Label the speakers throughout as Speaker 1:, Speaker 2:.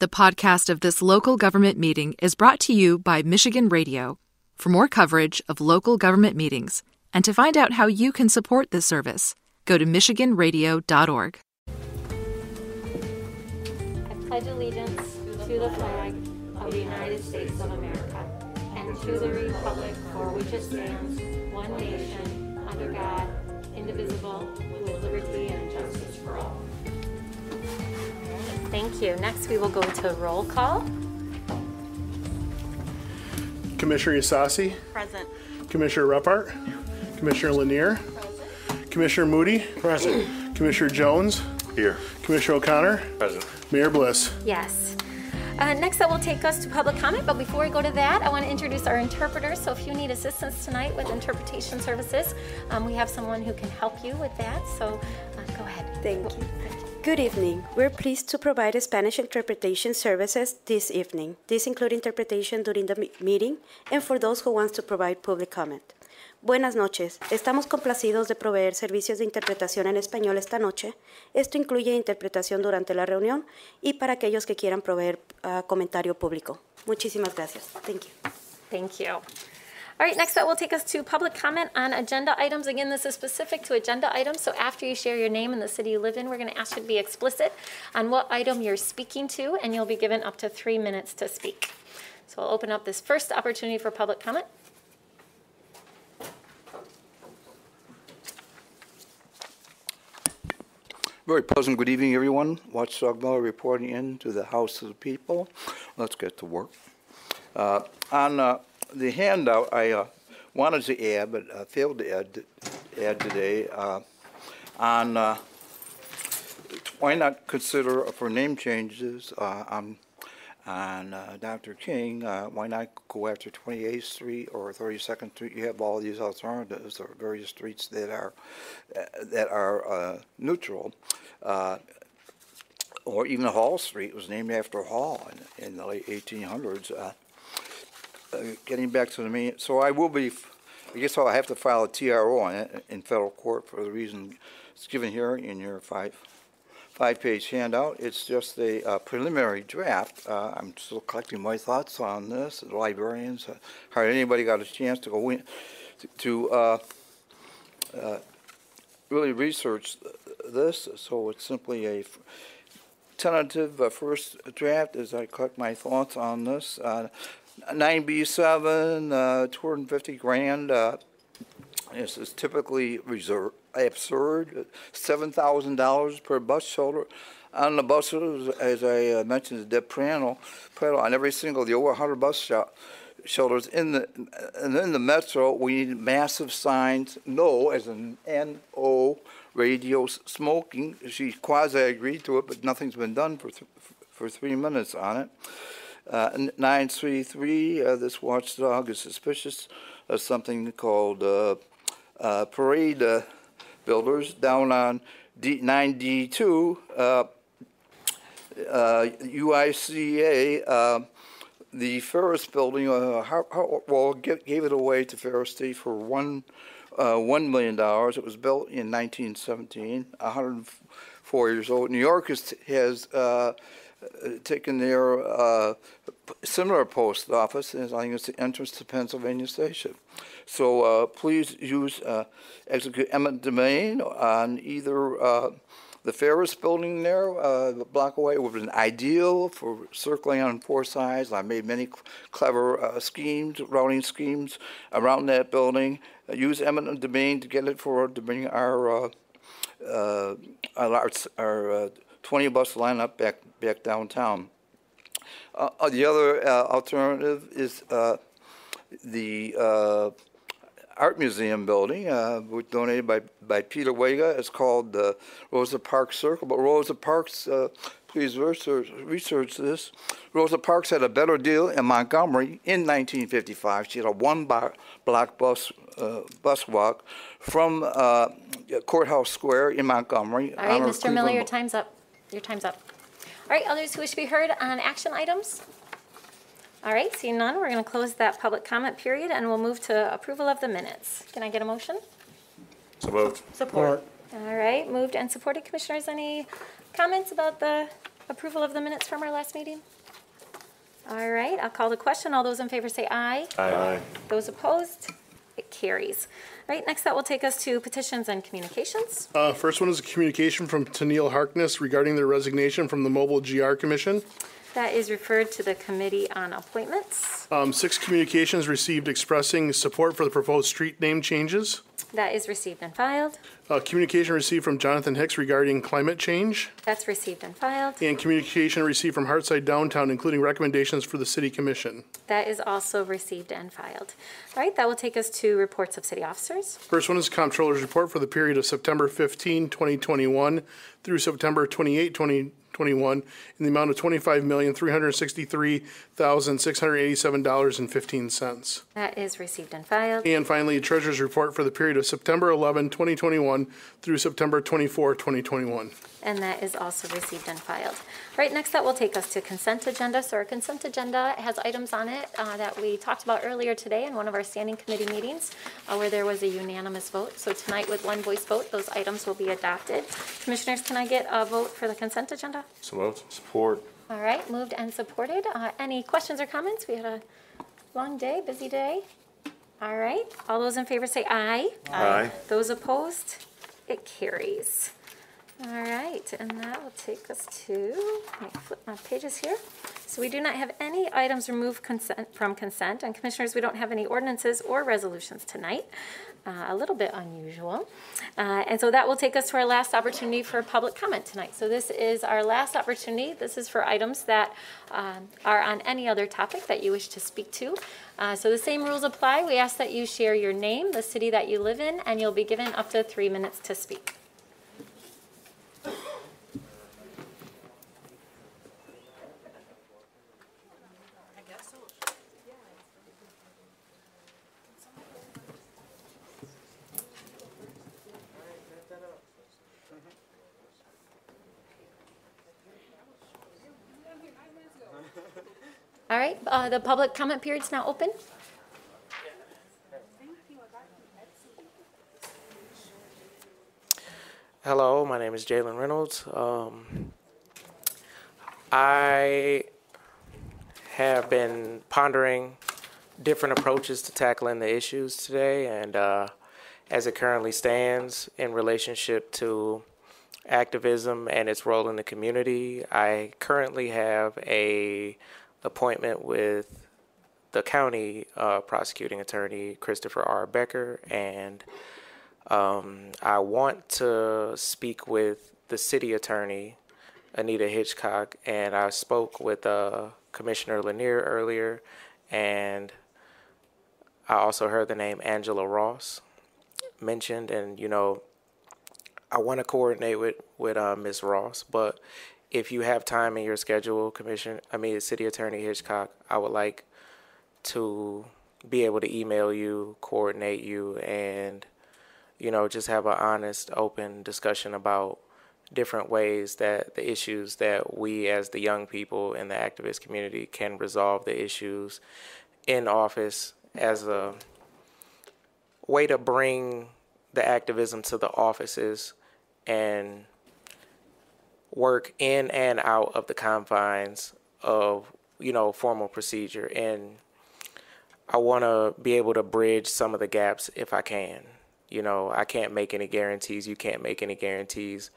Speaker 1: The podcast of this local government meeting is brought to you by Michigan Radio. For more coverage of local government meetings and to find out how you can support this service, go to MichiganRadio.org.
Speaker 2: I pledge allegiance to the flag of the United States of America and to the republic for which it stands, one nation, under God, indivisible, with liberty and justice for all. Thank you. Next, we will go to roll call.
Speaker 3: Commissioner Ysasi,
Speaker 2: Present.
Speaker 3: Commissioner Reppart, Commissioner Lenear, Present. Commissioner Moody,
Speaker 4: Present.
Speaker 3: Commissioner Jones,
Speaker 4: Here.
Speaker 3: Commissioner O'Connor,
Speaker 4: Present.
Speaker 3: Mayor Bliss.
Speaker 2: Yes. Uh, next, that will take us to public comment. But before we go to that, I want to introduce our interpreters. So, if you need assistance tonight with interpretation services, um, we have someone who can help you with that. So, uh, go ahead.
Speaker 5: Thank you. Good evening. We're pleased to provide Spanish interpretation services this evening. These include interpretation during the me- meeting and for those who want to provide public comment. Buenas noches. Estamos complacidos de proveer servicios de interpretación en español esta noche. Esto incluye interpretación durante la reunión y para aquellos que quieran proveer ah, comentario público. Muchísimas gracias. Thank you.
Speaker 2: Thank you. All right, next that will take us to public comment on agenda items. Again, this is specific to agenda items, so after you share your name and the city you live in, we're going to ask you to be explicit on what item you're speaking to, and you'll be given up to three minutes to speak. So I'll open up this first opportunity for public comment.
Speaker 6: Very pleasant good evening, everyone. Watchdog Miller reporting in to the House of the People. Let's get to work. Uh, on uh, the handout, I uh, wanted to add, but failed to add, add today, uh, on uh, why not consider for name changes uh, on, on uh, Dr. King, uh, why not go after 28th Street or 32nd Street? You have all these alternatives or various streets that are, that are neutral. Or even Hall Street was named after Hall in, in the late 1800s. Uh, uh, getting back to the main, so I will be, I guess I'll have to file a TRO on it in federal court for the reason it's given here in your five, five-page handout. It's just a uh, preliminary draft. Uh, I'm still collecting my thoughts on this. The librarians, uh, hardly anybody got a chance to go in, to, uh, uh, really research this, so it's simply a tentative first draft as I collect my thoughts on this. Uh, 9B7, uh, 250 grand. Uh, this is typically reserved, absurd. $7,000 per bus shelter. On the buses, as I uh, mentioned, the Deb Prano, Prano, on every single, the over 100 bus shel- shelters in the, and in the metro, we need massive signs, no, as an N-O, radio smoking. She quasi agreed to it, but nothing's been done for, th- for three minutes on it. Uh, 933, uh, this watchdog is suspicious of something called uh, uh, Parade uh, Builders down on D- 9D2. Uh, uh, UICA, uh, the Ferris building, well, ga- gave it away to Ferris State for one, uh, $1 million. It was built in 1917, 104 years old. New York has, has taken their uh, similar post office, and I think it's the entrance to Pennsylvania Station. So uh, please use uh, execute eminent domain on either uh, the Ferris building there, uh, a block away, would have been ideal for circling on four sides. I made many clever uh, schemes, routing schemes around that building. Uh, use eminent domain to get it for to bring our uh, uh, our, our, our uh, 20 bus lineup back back downtown. Uh, uh, the other uh, alternative is uh, the uh, art museum building, uh, was donated by, by Peter Wege. It's called the Rosa Parks Circle. But Rosa Parks, uh, please research, research this. Rosa Parks had a better deal in Montgomery in 1955. She had a one block bus uh, bus walk from uh, Courthouse Square in Montgomery.
Speaker 2: All right, Mr. Miller, your time's up. Your time's up. All right, others who wish to be heard on action items? All right, seeing none, we're going to close that public comment period and we'll move to approval of the minutes. Can I get a motion?
Speaker 4: So moved.
Speaker 2: Support. All right, moved and supported. Commissioners, any comments about the Approval of the minutes from our last meeting? All right, I'll call the question. All those in favor say aye.
Speaker 3: Aye.
Speaker 2: Those opposed? It carries. Right, next that will take us to petitions and communications.
Speaker 3: Uh, First one is a communication from Tennille Harkness regarding their resignation from the Mobile GR Commission.
Speaker 2: That is referred to the Committee on Appointments.
Speaker 3: Um, Six communications received expressing support for the proposed street name changes.
Speaker 2: That is received and filed.
Speaker 3: Uh, Communication received from Jonathan Hicks regarding climate change.
Speaker 2: That's received and filed.
Speaker 3: And communication received from Heartside Downtown, including recommendations for the city commission.
Speaker 2: That is also received and filed. All right, that will take us to reports of city officers.
Speaker 3: First one is Comptroller's Report for the period of September 15, 2021 through September 28, 2021 in the amount of $25,363,687.15.
Speaker 2: That is received and filed.
Speaker 3: And finally, a Treasurer's Report for the period of September 11, 2021 through September 24, 2021.
Speaker 2: And that is also received and filed. Right, next that will take us to consent agenda. So our consent agenda has items on it uh, that we talked about earlier today in one of our standing committee meetings uh, where there was a unanimous vote. So tonight with one voice vote, those items will be adopted. Commissioners, can I get a vote for the consent agenda?
Speaker 4: So moved. Support.
Speaker 2: All right, moved and supported. Uh, Any questions or comments? We had a long day, busy day. All right, all those in favor say aye.
Speaker 4: Aye.
Speaker 2: Those opposed? It carries. All right, and that will take us to, let me flip my pages here. So we do not have any items removed consent, from consent, and commissioners, we don't have any ordinances or resolutions tonight. Uh, a little bit unusual. Uh, and so that will take us to our last opportunity for public comment tonight. So this is our last opportunity. This is for items that um, are on any other topic that you wish to speak to. Uh, so the same rules apply. We ask that you share your name, the city that you live in, and you'll be given up to three minutes to speak. All right, uh, the public comment period's now open.
Speaker 7: Hello, my name is Jalen Reynolds. Um, I have been pondering different approaches to tackling the issues today, and uh, as it currently stands in relationship to activism and its role in the community, I currently have a appointment with the county uh, prosecuting attorney Christopher R. Becker, and um, I want to speak with the city attorney, Anita Hitchcock, and I spoke with uh, Commissioner Lenear earlier, and I also heard the name Angela Ross mentioned, and you know, I want to coordinate with with uh, Ms. Ross, but if you have time in your schedule, Commissioner, I mean, City Attorney Hitchcock, I would like to be able to email you, coordinate you, and you know, just have an honest, open discussion about different ways that the issues that we as the young people in the activist community can resolve the issues in office as a way to bring the activism to the offices and work in and out of the confines of you know formal procedure and I want to be able to bridge some of the gaps if I can. You know, I can't make any guarantees, you can't make any guarantees,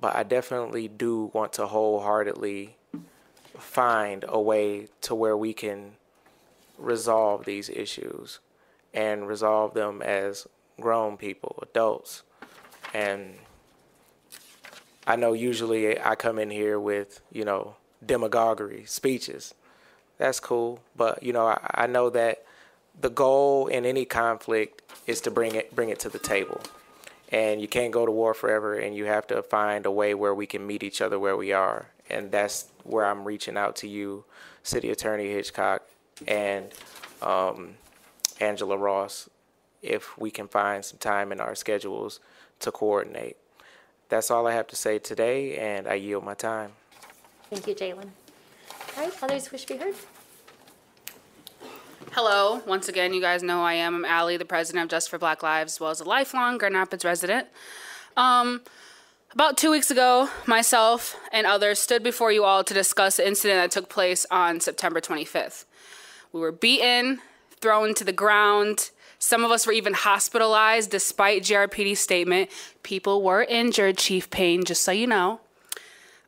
Speaker 7: but I definitely do want to wholeheartedly find a way to where we can resolve these issues and resolve them as grown people, adults. And I know usually I come in here with, you know, demagoguery, speeches. That's cool. But, you know, I, I know that the goal in any conflict is to bring it bring it to the table. And you can't go to war forever and you have to find a way where we can meet each other where we are. And that's where I'm reaching out to you, City Attorney Hitchcock and um, Angela Ross, if we can find some time in our schedules to coordinate. That's all I have to say today, and I yield my time.
Speaker 2: Thank you, Jalen. All right, others wish to be heard?
Speaker 8: Hello, once again, you guys know who I am. I'm Allie, the president of Justice for Black Lives, as well as a lifelong Grand Rapids resident. Um, About two weeks ago, myself and others stood before you all to discuss the incident that took place on September 25th. We were beaten, thrown to the ground. Some of us were even hospitalized despite GRPD's statement. People were injured, Chief Payne, just so you know.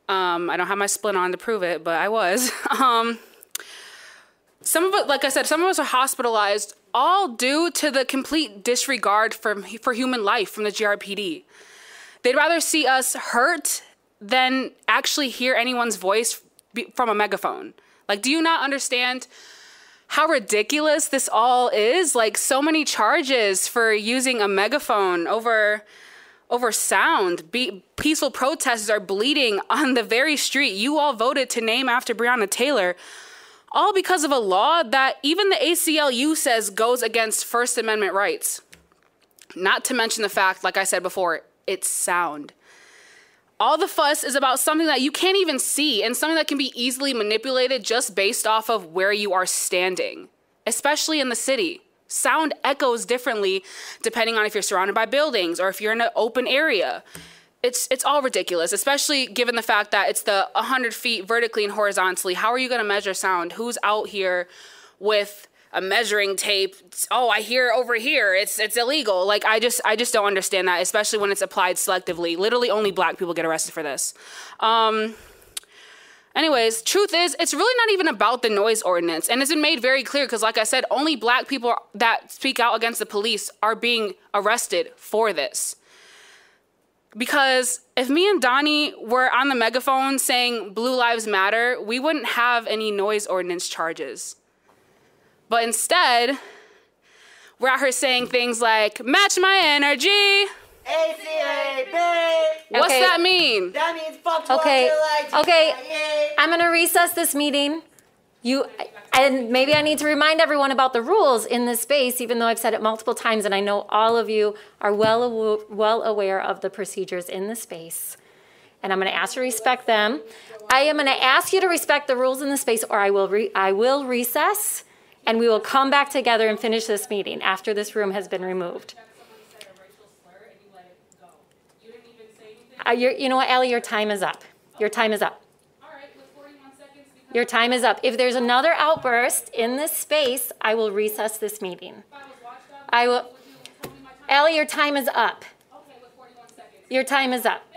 Speaker 8: Um, I don't have my splint on to prove it, but I was. Um, some of it, like I said, some of us are hospitalized, all due to the complete disregard for, for human life from the GRPD. They'd rather see us hurt than actually hear anyone's voice from a megaphone. Like, do you not understand how ridiculous this all is? Like, so many charges for using a megaphone over over sound. Be- peaceful protesters are bleeding on the very street you all voted to name after Breonna Taylor all because of a law that even the ACLU says goes against First Amendment rights. Not to mention the fact, like I said before, it's sound. All the fuss is about something that you can't even see and something that can be easily manipulated just based off of where you are standing, especially in the city. Sound echoes differently depending on if you're surrounded by buildings or if you're in an open area it's it's all ridiculous, especially given the fact that it's the 100 feet vertically and horizontally. How are you going to measure sound? Who's out here with a measuring tape? Oh, I hear over here. It's it's illegal. Like I just I just don't understand that, especially when it's applied selectively. Literally, only black people get arrested for this. Um, Anyways, truth is, it's really not even about the noise ordinance. And it's been made very clear because, like I said, only black people that speak out against the police are being arrested for this. Because if me and Donnie were on the megaphone saying Blue Lives Matter, we wouldn't have any noise ordinance charges. But instead, we're out here saying things like, match my energy.
Speaker 4: ACAB.
Speaker 8: What's
Speaker 2: Okay.
Speaker 8: that mean?
Speaker 4: That means fuck
Speaker 2: Okay, okay.
Speaker 4: GIA.
Speaker 2: I'm gonna recess this meeting. You, and maybe I need to remind everyone about the rules in this space, even though I've said it multiple times, and I know all of you are well, aw- well aware of the procedures in the space. And I'm gonna ask you to respect them. I am gonna ask you to respect the rules in the space, or I will re, I will recess, and we will come back together and finish this meeting after this room has been removed. Uh, you know what, Ally, your time is up. Your time is up. Your time is up. If there's another outburst in this space, I will recess this meeting. I will, Ally, your time is up. Your time is up.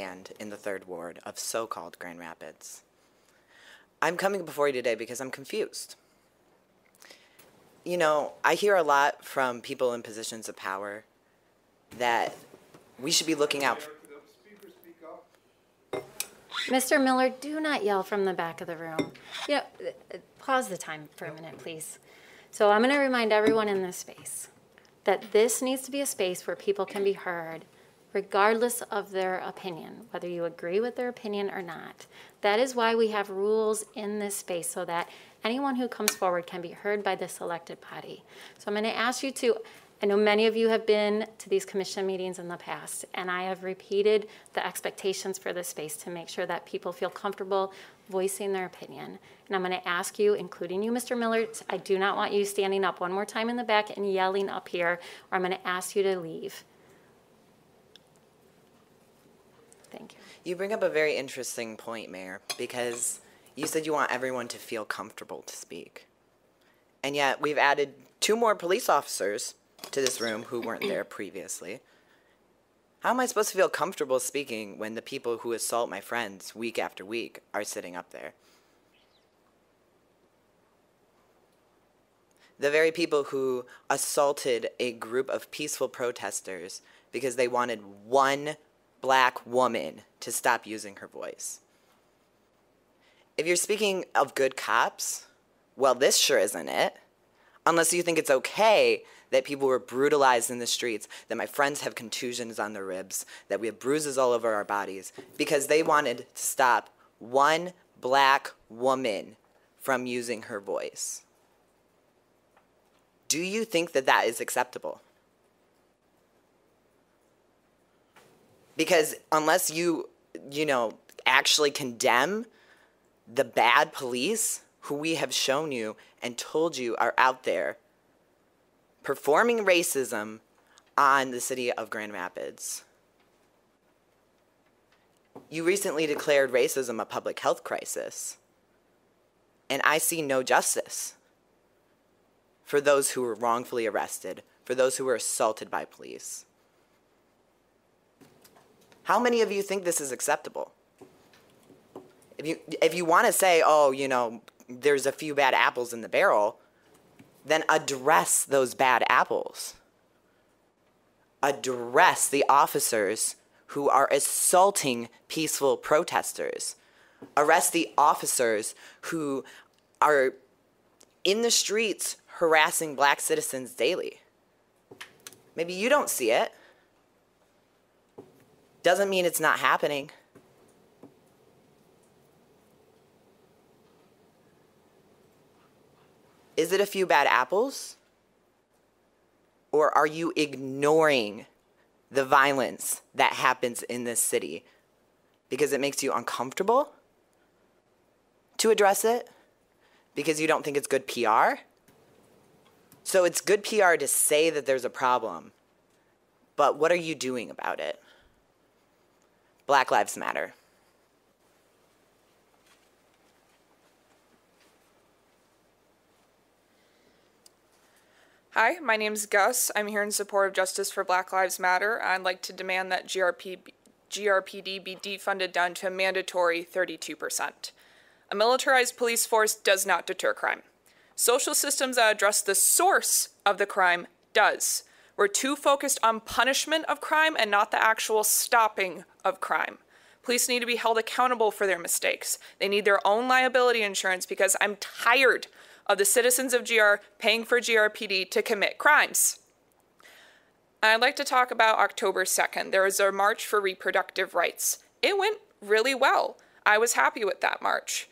Speaker 4: Land in the third ward of so-called Grand Rapids. I'm coming before you today because I'm confused. You know, I hear a lot from people in positions of power that we should be looking out.
Speaker 2: Mr. Miller, do not yell from the back of the room. You know, uh, pause the time for a minute, please. So I'm going to remind everyone in this space that this needs to be a space where people can be heard regardless of their opinion, whether you agree with their opinion or not. That is why we have rules in this space so that anyone who comes forward can be heard by the selected body. So I'm going to ask you to, I know many of you have been to these commission meetings in the past, and I have repeated the expectations for this space to make sure that people feel comfortable voicing their opinion. And I'm going to ask you, including you, Mr. Miller, I do not want you standing up one more time in the back and yelling up here, or I'm going to ask you to leave. Thank you.
Speaker 4: Bring up a very interesting point, Mayor, because you said you want everyone to feel comfortable to speak. And yet we've added two more police officers to this room who weren't there previously. How am I supposed to feel comfortable speaking when the people who assault my friends week after week are sitting up there? The very people who assaulted a group of peaceful protesters because they wanted one black woman to stop using her voice. If you're speaking of good cops, well, this sure isn't it. Unless you think it's okay that people were brutalized in the streets, that my friends have contusions on their ribs, that we have bruises all over our bodies, because they wanted to stop one black woman from using her voice. Do you think that that is acceptable? Because unless you, you know, actually condemn the bad police who we have shown you and told you are out there performing racism on the city of Grand Rapids. You recently declared racism a public health crisis, and I see no justice for those who were wrongfully arrested, for those who were assaulted by police. How many of you think this is acceptable? If you if you want to say, "Oh, you know, there's a few bad apples in the barrel," then address those bad apples. Address the officers who are assaulting peaceful protesters. Arrest the officers who are in the streets harassing black citizens daily. Maybe you don't see it. Doesn't mean it's not happening. Is it a few bad apples? Or are you ignoring the violence that happens in this city because it makes you uncomfortable to address it? Because you don't think it's good PR? So it's good PR to say that there's a problem, but what are you doing about it? Black Lives Matter.
Speaker 9: Hi, my name is Gus. I'm here in support of Justice for Black Lives Matter. I'd like to demand that GRP, GRPD be defunded down to a mandatory 32%. A militarized police force does not deter crime. Social systems that address the source of the crime does. We're too focused on punishment of crime and not the actual stopping of crime. Police need to be held accountable for their mistakes. They need their own liability insurance because I'm tired of the citizens of GR paying for GRPD to commit crimes. I'd like to talk about October 2nd. There was a march for reproductive rights. It went really well. I was happy with that march.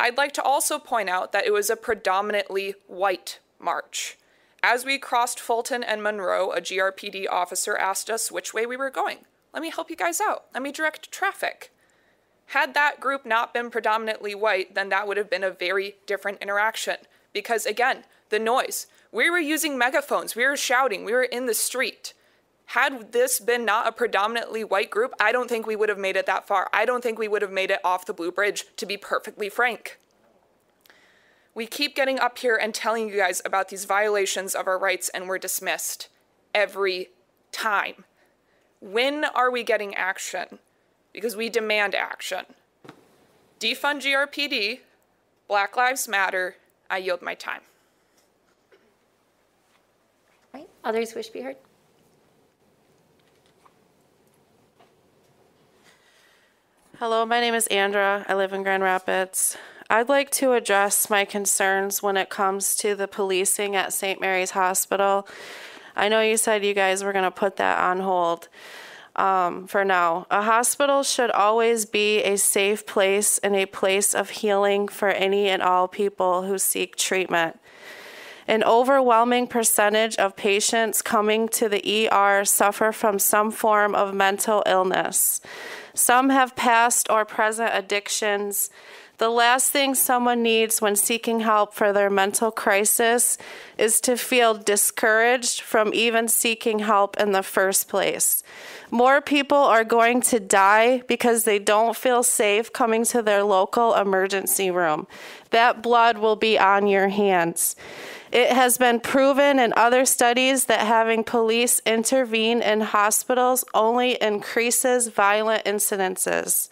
Speaker 9: I'd like to also point out that it was a predominantly white march. As we crossed Fulton and Monroe, a GRPD officer asked us which way we were going. Let me help you guys out. Let me direct traffic. Had that group not been predominantly white, then that would have been a very different interaction. Because again, the noise. We were using megaphones, we were shouting, we were in the street. Had this been not a predominantly white group, I don't think we would have made it that far. I don't think we would have made it off the Blue Bridge, to be perfectly frank. We keep getting up here and telling you guys about these violations of our rights, and we're dismissed every time. When are we getting action? Because we demand action. Defund GRPD, Black Lives Matter, I yield my time.
Speaker 2: Right? Others wish to be heard?
Speaker 10: Hello, my name is Andra. I live in Grand Rapids. I'd like to address my concerns when it comes to the policing at St. Mary's Hospital. I know you said you guys were going to put that on hold um, for now. A hospital should always be a safe place and a place of healing for any and all people who seek treatment. An overwhelming percentage of patients coming to the ER suffer from some form of mental illness. Some have past or present addictions. The last thing someone needs when seeking help for their mental crisis is to feel discouraged from even seeking help in the first place. More people are going to die because they don't feel safe coming to their local emergency room. That blood will be on your hands. It has been proven in other studies that having police intervene in hospitals only increases violent incidences.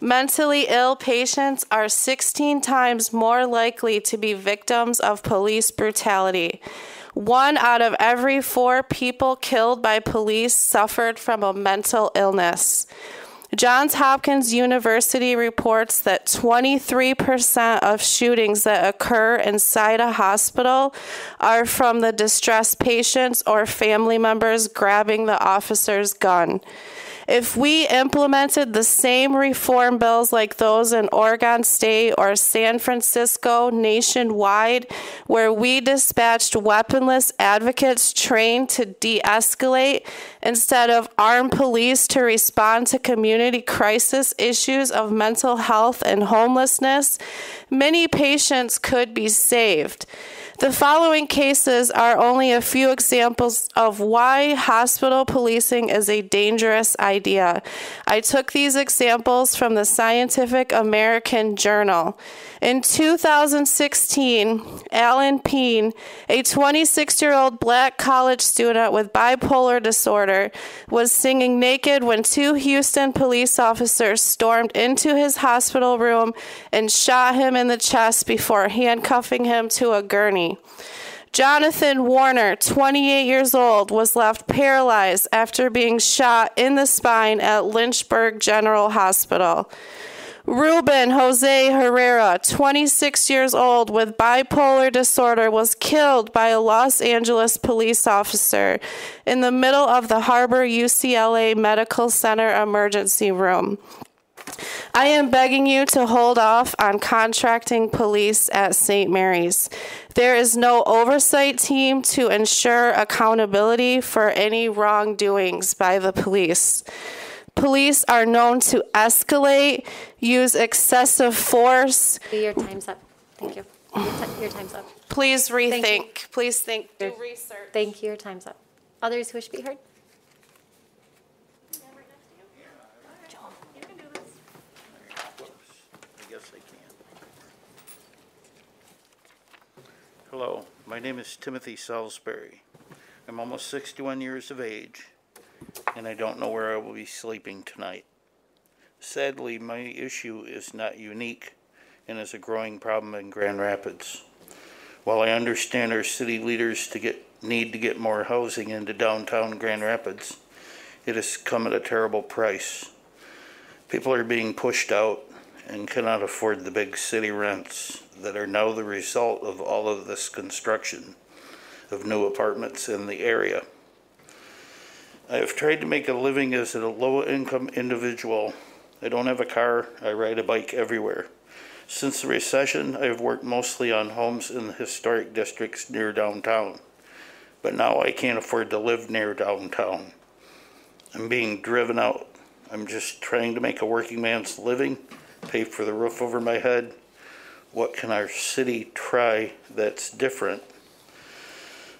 Speaker 10: Mentally ill patients are 16 times more likely to be victims of police brutality. One out of every four people killed by police suffered from a mental illness. Johns Hopkins University reports that 23% of shootings that occur inside a hospital are from the distressed patients or family members grabbing the officer's gun. If we implemented the same reform bills like those in Oregon State or San Francisco nationwide, where we dispatched weaponless advocates trained to de escalate instead of armed police to respond to community crisis issues of mental health and homelessness, many patients could be saved. The following cases are only a few examples of why hospital policing is a dangerous idea. I took these examples from the Scientific American Journal. In 2016, Alan Pean, a 26 year old black college student with bipolar disorder, was singing naked when two Houston police officers stormed into his hospital room and shot him in the chest before handcuffing him to a gurney. Jonathan Warner, 28 years old, was left paralyzed after being shot in the spine at Lynchburg General Hospital. Ruben Jose Herrera, 26 years old with bipolar disorder, was killed by a Los Angeles police officer in the middle of the Harbor UCLA Medical Center emergency room. I am begging you to hold off on contracting police at St. Mary's. There is no oversight team to ensure accountability for any wrongdoings by the police. Police are known to escalate, use excessive force.
Speaker 2: Your time's up. Thank you. Your, ti- your time's up.
Speaker 10: Please rethink. Please think. Do research.
Speaker 2: Thank you. Your time's up. Others who wish to be heard?
Speaker 11: I guess I can. Hello, my name is Timothy Salisbury. I'm almost 61 years of age, and I don't know where I will be sleeping tonight. Sadly, my issue is not unique and is a growing problem in Grand Rapids. While I understand our city leaders to get, need to get more housing into downtown Grand Rapids, it has come at a terrible price. People are being pushed out and cannot afford the big city rents that are now the result of all of this construction of new apartments in the area. I have tried to make a living as a low income individual. I don't have a car, I ride a bike everywhere. Since the recession, I have worked mostly on homes in the historic districts near downtown. But now I can't afford to live near downtown. I'm being driven out. I'm just trying to make a working man's living, pay for the roof over my head. What can our city try that's different?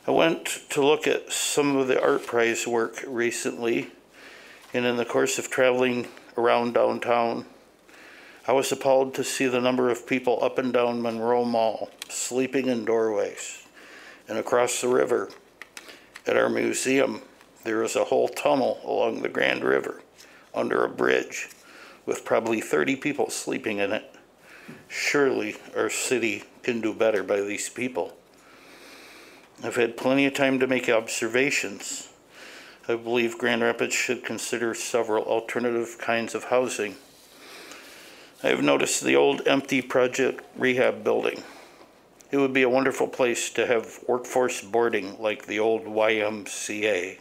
Speaker 11: I went to look at some of the ArtPrize work recently, and in the course of traveling around downtown, I was appalled to see the number of people up and down Monroe Mall sleeping in doorways. And across the river at our museum, there is a whole tunnel along the Grand River under a bridge with probably 30 people sleeping in it. Surely our city can do better by these people. I've had plenty of time to make observations. I believe Grand Rapids should consider several alternative kinds of housing. I have noticed the old empty project rehab building. It would be a wonderful place to have workforce boarding like the old YMCA.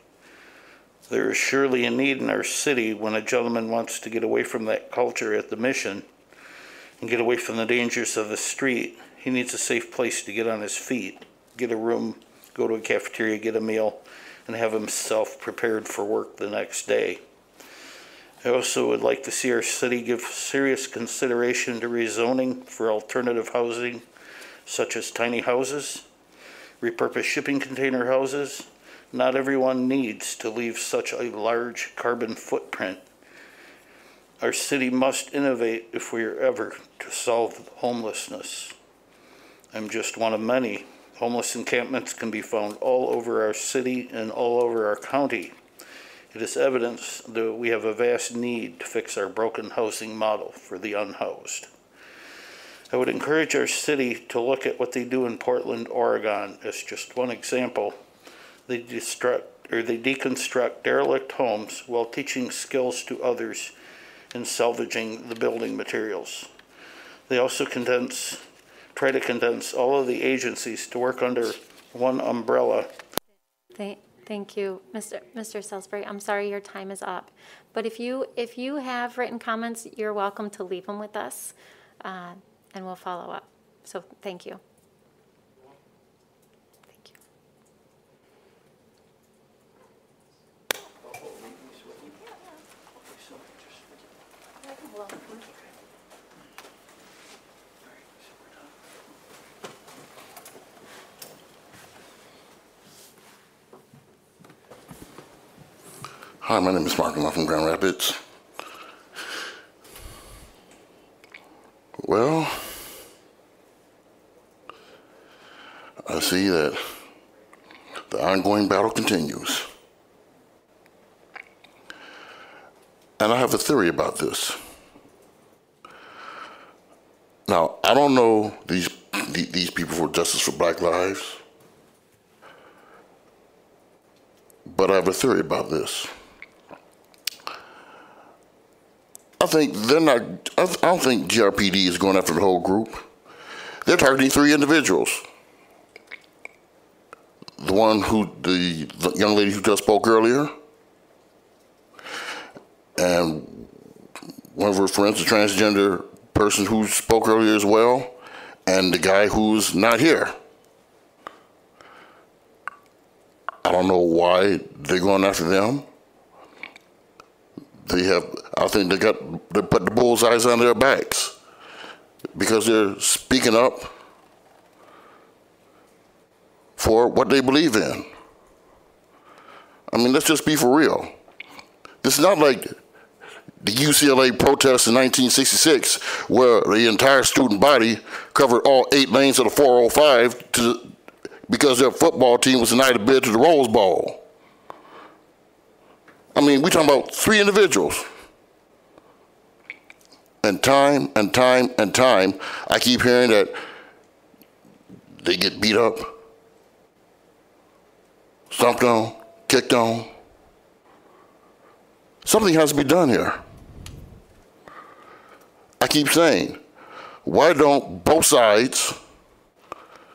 Speaker 11: There is surely a need in our city when a gentleman wants to get away from that culture at the mission and get away from the dangers of the street. He needs a safe place to get on his feet, get a room, go to a cafeteria, get a meal, and have himself prepared for work the next day. I also would like to see our city give serious consideration to rezoning for alternative housing, such as tiny houses, repurposed shipping container houses. Not everyone needs to leave such a large carbon footprint. Our city must innovate if we are ever to solve homelessness. I'm just one of many. Homeless encampments can be found all over our city and all over our county. It is evidence that we have a vast need to fix our broken housing model for the unhoused. I would encourage our city to look at what they do in Portland, Oregon, as just one example. They destruct or they deconstruct derelict homes while teaching skills to others in salvaging the building materials. They also condense, try to condense all of the agencies to work under one umbrella.
Speaker 2: Thank, thank you, Mr. Mr. Salisbury. I'm sorry your time is up. But if you, if you have written comments, you're welcome to leave them with us, uh, and we'll follow up. So, thank you.
Speaker 12: Hi, my name is Mark. I'm from Grand Rapids. Well, I see that the ongoing battle continues. And I have a theory about this. Now, I don't know these these people for Justice for Black Lives, but I have a theory about this. I think they're not. I don't think GRPD is going after the whole group. They're targeting three individuals. The one who, the, the young lady who just spoke earlier, and one of her friends, a transgender person who spoke earlier as well, and the guy who's not here. I don't know why they're going after them. They have, I think they got, they put the bullseyes on their backs because they're speaking up for what they believe in. I mean, let's just be for real. This is not like the UCLA protests in 1966, where the entire student body covered all eight lanes of the 405 to, because their football team was denied a bid to the Rose Bowl. I mean, we're talking about three individuals. And time and time and time, I keep hearing that they get beat up, stomped on, kicked on. Something has to be done here. I keep saying, why don't both sides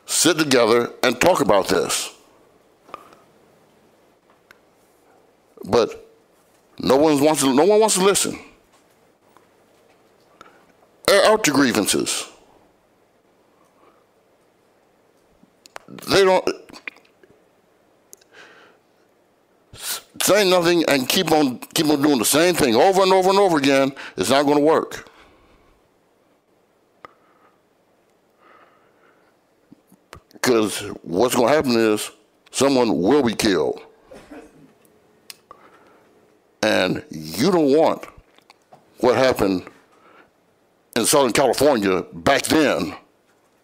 Speaker 12: sit together and talk about this? But no one wants to, no one wants to listen. Out your grievances. They don't say nothing and keep on keep on doing the same thing over and over and over again. It's not going to work. Because what's going to happen is someone will be killed. And you don't want what happened in Southern California back then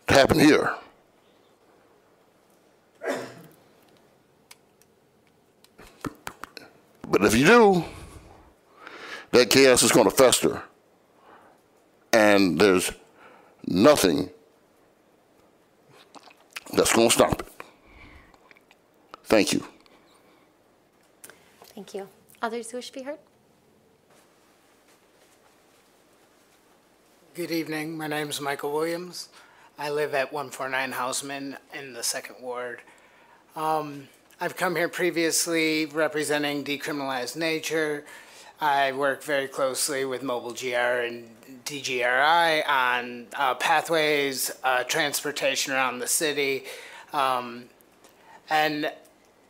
Speaker 12: to happen here. But if you do, that chaos is going to fester. And there's nothing that's going to stop it. Thank you.
Speaker 2: Thank you. Others who wish to be heard?
Speaker 13: Good evening. My name is Michael Williams. I live at 149 Houseman in the second ward. Um, I've come here previously representing Decriminalized Nature. I work very closely with Mobile GR and DGRI on uh, pathways, uh, transportation around the city. Um, and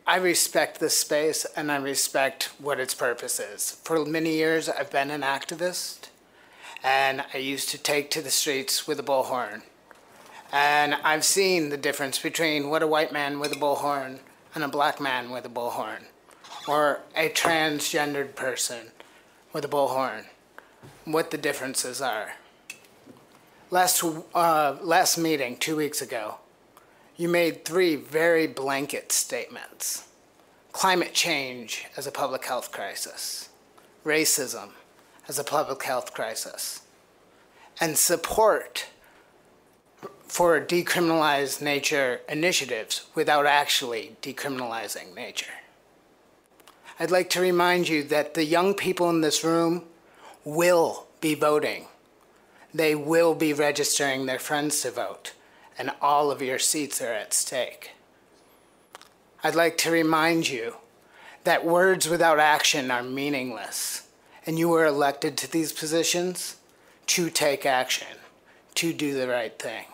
Speaker 13: I respect this space and I respect what its purpose is. For many years, I've been an activist and I used to take to the streets with a bullhorn. And I've seen the difference between what a white man with a bullhorn and a black man with a bullhorn, or a transgendered person with a bullhorn, what the differences are. Last, uh, last meeting, two weeks ago, you made three very blanket statements climate change as a public health crisis, racism as a public health crisis, and support for decriminalized nature initiatives without actually decriminalizing nature. I'd like to remind you that the young people in this room will be voting. They will be registering their friends to vote, and all of your seats are at stake. I'd like to remind you that words without action are meaningless, and you were elected to these positions to take action, to do the right thing.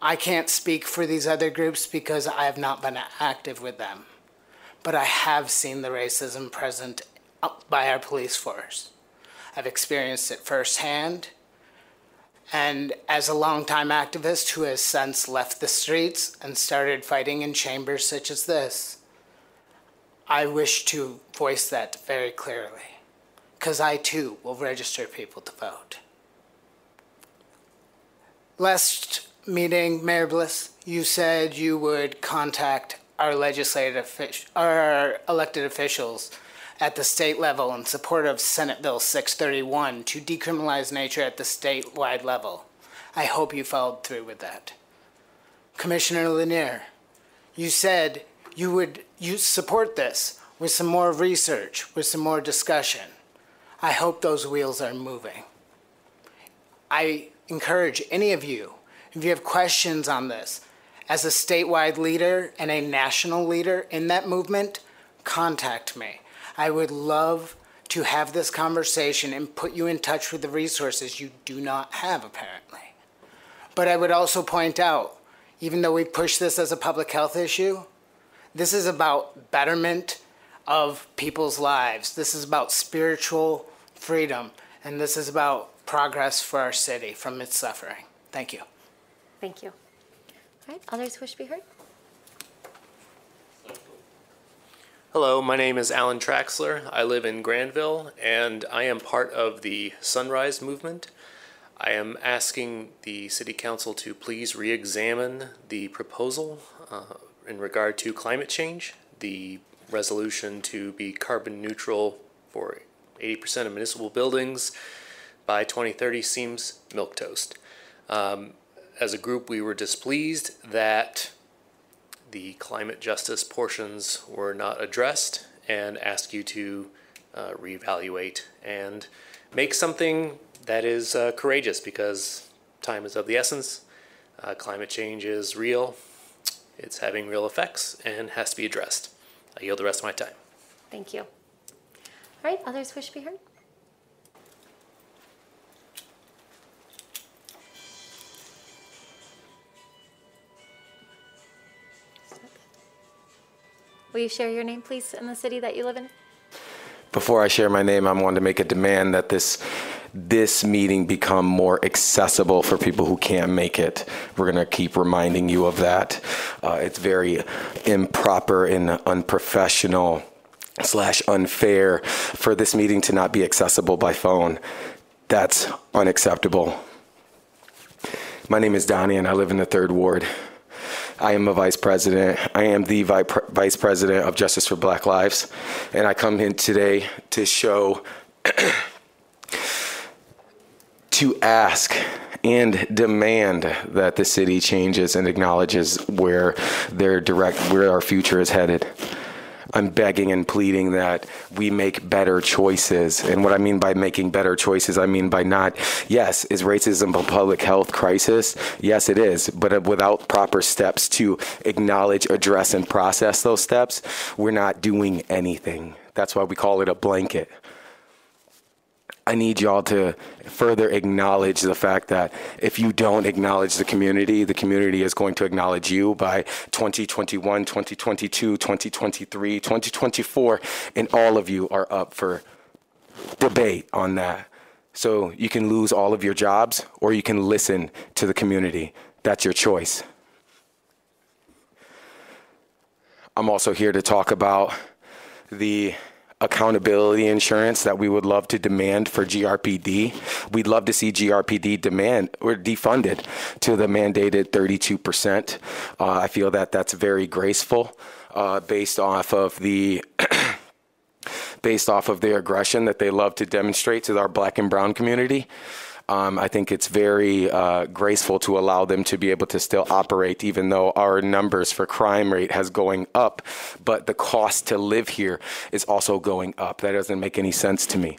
Speaker 13: I can't speak for these other groups because I have not been active with them, but I have seen the racism present by our police force. I've experienced it firsthand. And as a longtime activist who has since left the streets and started fighting in chambers such as this, I wish to voice that very clearly, because I too will register people to vote. Last meeting, Mayor Bliss, you said you would contact our legislative, our elected officials at the state level in support of Senate Bill 631 to decriminalize nature at the statewide level. I hope you followed through with that. Commissioner Lenear, you said you would you support this with some more research, with some more discussion. I hope those wheels are moving. I encourage any of you, if you have questions on this, as a statewide leader and a national leader in that movement, contact me. I would love to have this conversation and put you in touch with the resources you do not have, apparently. But I would also point out, even though we push this as a public health issue, this is about betterment of people's lives. This is about spiritual freedom, and this is about progress for our city from its suffering. Thank you.
Speaker 2: Thank you. All right, others wish to be heard?
Speaker 14: Hello, my name is Alan Traxler. I live in Granville and I am part of the Sunrise Movement. I am asking the City Council to please re examine the proposal uh, in regard to climate change. The resolution to be carbon neutral for 80% of municipal buildings by 2030 seems milquetoast. Um, as a group, we were displeased that the climate justice portions were not addressed and ask you to uh, reevaluate and make something that is uh, courageous because time is of the essence. Uh, climate change is real, it's having real effects, and has to be addressed. I yield the rest of my time.
Speaker 2: Thank you. All right, others wish to be heard? Will you share your name, please, and the city that you live in?
Speaker 15: Before I share my name, I want to make a demand that this this meeting become more accessible for people who can't make it. We're going to keep reminding you of that. Uh, it's very improper and unprofessional slash unfair for this meeting to not be accessible by phone. That's unacceptable. My name is Donnie, and I live in the third ward. I am a vice president. I am the vice president of Justice for Black Lives. And I come in today to show, to ask and demand that the city changes and acknowledges where their direct, where our future is headed. I'm begging and pleading that we make better choices. And what I mean by making better choices, I mean by not, yes, is racism a public health crisis? Yes, it is. But uh, without proper steps to acknowledge, address, and process those steps, we're not doing anything. That's why we call it a blanket. I need y'all to further acknowledge the fact that if you don't acknowledge the community, the community is going to acknowledge you by 2021, 2022, 2023, 2024, and all of you are up for debate on that. So you can lose all of your jobs or you can listen to the community. That's your choice. I'm also here to talk about the accountability insurance that we would love to demand for GRPD. We'd love to see GRPD demand or defunded to the mandated 32%. Uh, I feel that that's very graceful uh, based off of the based off of their aggression that they love to demonstrate to our black and brown community. Um, I think it's very uh, graceful to allow them to be able to still operate, even though our numbers for crime rate has going up, but the cost to live here is also going up. That doesn't make any sense to me.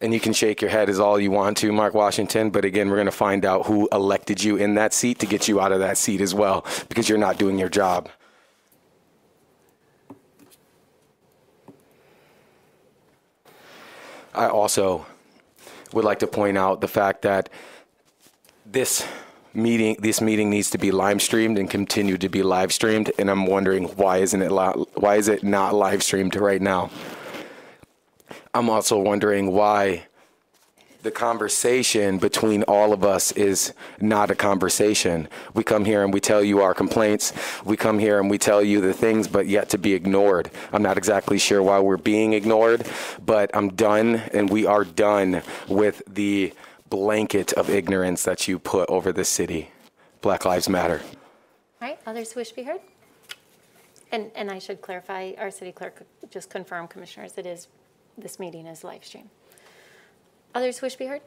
Speaker 15: And you can shake your head as all you want to, Mark Washington, but again, we're going to find out who elected you in that seat to get you out of that seat as well, because you're not doing your job. I also would like to point out the fact that this meeting this meeting needs to be live streamed and continue to be live streamed and I'm wondering why isn't it li- why is it not live streamed right now? I'm also wondering why the conversation between all of us is not a conversation. We come here and we tell you our complaints. We come here and we tell you the things, but yet to be ignored. I'm not exactly sure why we're being ignored, but I'm done and we are done with the blanket of ignorance that you put over the city. Black Lives Matter.
Speaker 2: All right, others wish to be heard? And, and I should clarify, our city clerk just confirmed, commissioners, it is, this meeting is live stream. Others wish to be heard?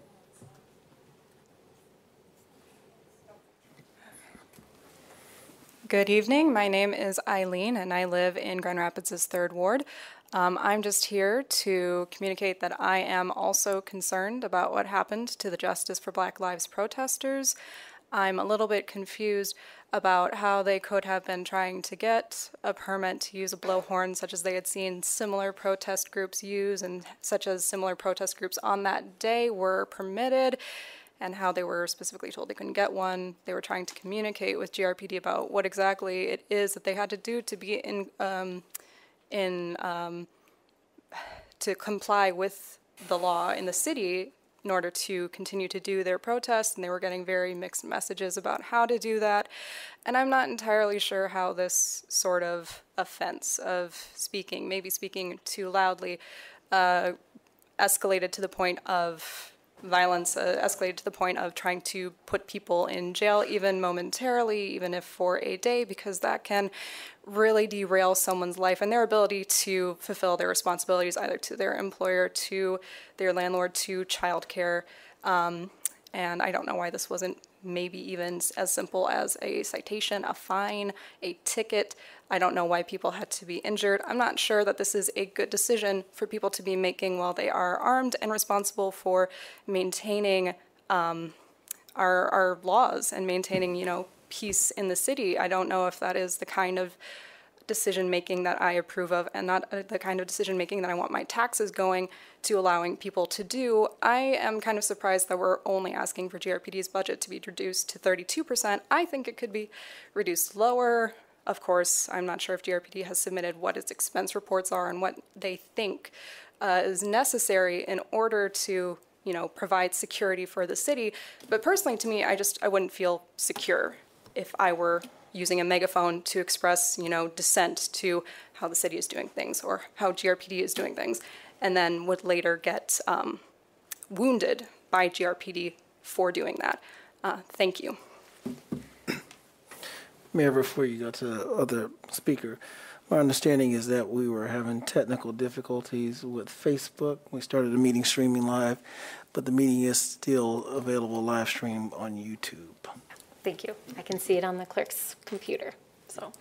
Speaker 16: Good evening. My name is Eileen, and I live in Grand Rapids' third ward. Um, I'm just here to communicate that I am also concerned about what happened to the Justice for Black Lives protesters. I'm a little bit confused about how they could have been trying to get a permit to use a blowhorn, such as they had seen similar protest groups use, and such as similar protest groups on that day were permitted, and how they were specifically told they couldn't get one. They were trying to communicate with GRPD about what exactly it is that they had to do to be in um, in um, to comply with the law in the city in order to continue to do their protests, and they were getting very mixed messages about how to do that. And I'm not entirely sure how this sort of offense of speaking, maybe speaking too loudly, uh, escalated to the point of violence uh, escalated to the point of trying to put people in jail, even momentarily, even if for a day, because that can really derail someone's life and their ability to fulfill their responsibilities either to their employer, to their landlord, to childcare. Um, and I don't know why this wasn't maybe even as simple as a citation, a fine, a ticket. I don't know why people had to be injured. I'm not sure that this is a good decision for people to be making while they are armed and responsible for maintaining um, our, our laws and maintaining, you know, peace in the city. I don't know if that is the kind of decision making that I approve of and not uh, the kind of decision making that I want my taxes going to allowing people to do. I am kind of surprised that we're only asking for GRPD's budget to be reduced to 32%. I think it could be reduced lower. Of course, I'm not sure if GRPD has submitted what its expense reports are and what they think uh, is necessary in order to you know provide security for the city but personally to me i just i wouldn't feel secure if i were using a megaphone to express, you know, dissent to how the city is doing things or how GRPD is doing things, and then would later get um, wounded by GRPD for doing that. Uh, thank you.
Speaker 17: Mayor, before you go to the other speaker, my understanding is that we were having technical difficulties with Facebook. We started the meeting streaming live, but the meeting is still available live stream on YouTube.
Speaker 2: Thank you. I can see it on the clerk's computer, so.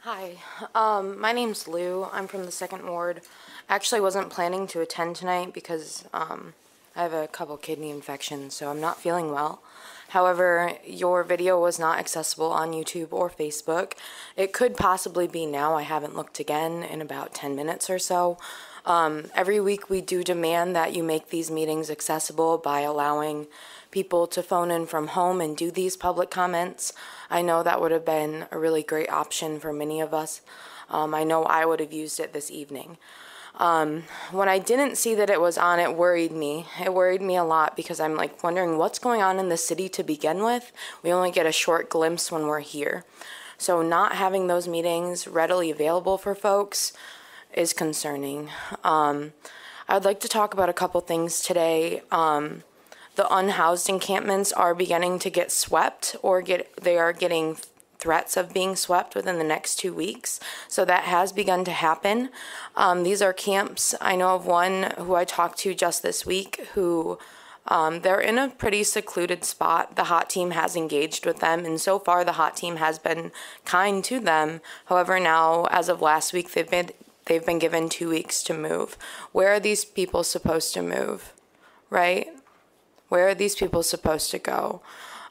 Speaker 18: Hi, um, my name's Lou. I'm from the second ward. I Actually, wasn't planning to attend tonight because um, I have a couple kidney infections, so I'm not feeling well. However, your video was not accessible on YouTube or Facebook. It could possibly be now. I haven't looked again in about 10 minutes or so. Um, every week, we do demand that you make these meetings accessible by allowing people to phone in from home and do these public comments. I know that would have been a really great option for many of us. Um, I know I would have used it this evening. Um, when I didn't see that it was on, it worried me. It worried me a lot because I'm like wondering what's going on in the city to begin with. We only get a short glimpse when we're here. So, not having those meetings readily available for folks is concerning. Um, I'd like to talk about a couple things today. Um, the unhoused encampments are beginning to get swept or get they are getting threats of being swept within the next two weeks. So that has begun to happen. Um, these are camps. I know of one who I talked to just this week who um, they're in a pretty secluded spot. The hot team has engaged with them, and so far the hot team has been kind to them. However, now as of last week, they've been they've been given two weeks to move. Where are these people supposed to move? Right? Where are these people supposed to go?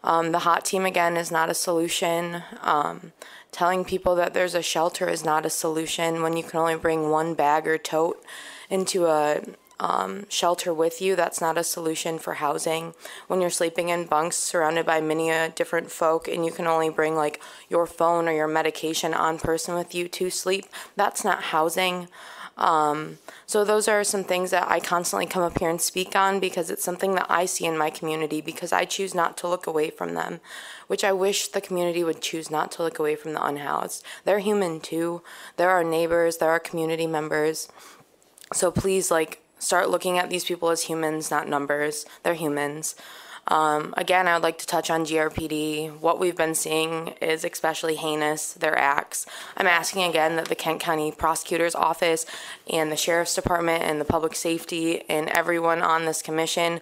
Speaker 18: Um, the hot team again is not a solution. Um, telling people that there's a shelter is not a solution when you can only bring one bag or tote into a um, shelter with you. That's not a solution for housing. When you're sleeping in bunks surrounded by many uh, different folk and you can only bring like your phone or your medication on person with you to sleep, that's not housing. Um, so those are some things that I constantly come up here and speak on because it's something that I see in my community because I choose not to look away from them, which I wish the community would choose not to look away from the unhoused. They're human too. They're our neighbors, they're our community members. So please like start looking at these people as humans, not numbers. They're humans. Um, again, I would like to touch on GRPD. What we've been seeing is especially heinous, their acts. I'm asking again that the Kent County Prosecutor's Office and the Sheriff's Department and the Public Safety and everyone on this commission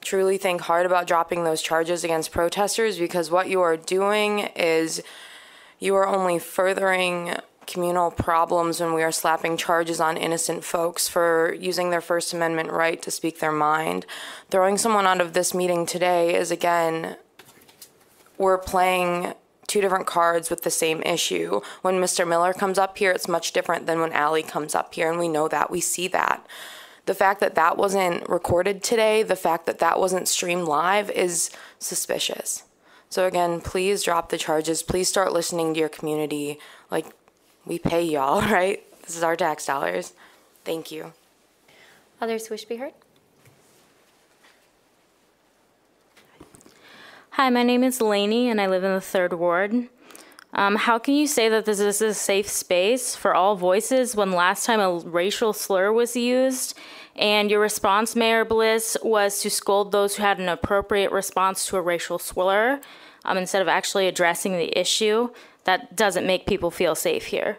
Speaker 18: truly think hard about dropping those charges against protesters because what you are doing is you are only furthering communal problems when we are slapping charges on innocent folks for using their First Amendment right to speak their mind. Throwing someone out of this meeting today is again, we're playing two different cards with the same issue. When Mr. Miller comes up here, it's much different than when Allie comes up here, and we know that, we see that. The fact that that wasn't recorded today, the fact that that wasn't streamed live is suspicious. So again, please drop the charges. Please start listening to your community. Like, we pay y'all, right? This is our tax dollars. Thank you.
Speaker 2: Others wish to be heard?
Speaker 19: Hi, my name is Lainey, and I live in the third ward. Um, how can you say that this is a safe space for all voices when last time a racial slur was used and your response, Mayor Bliss, was to scold those who had an appropriate response to a racial slur um, instead of actually addressing the issue? That doesn't make people feel safe here.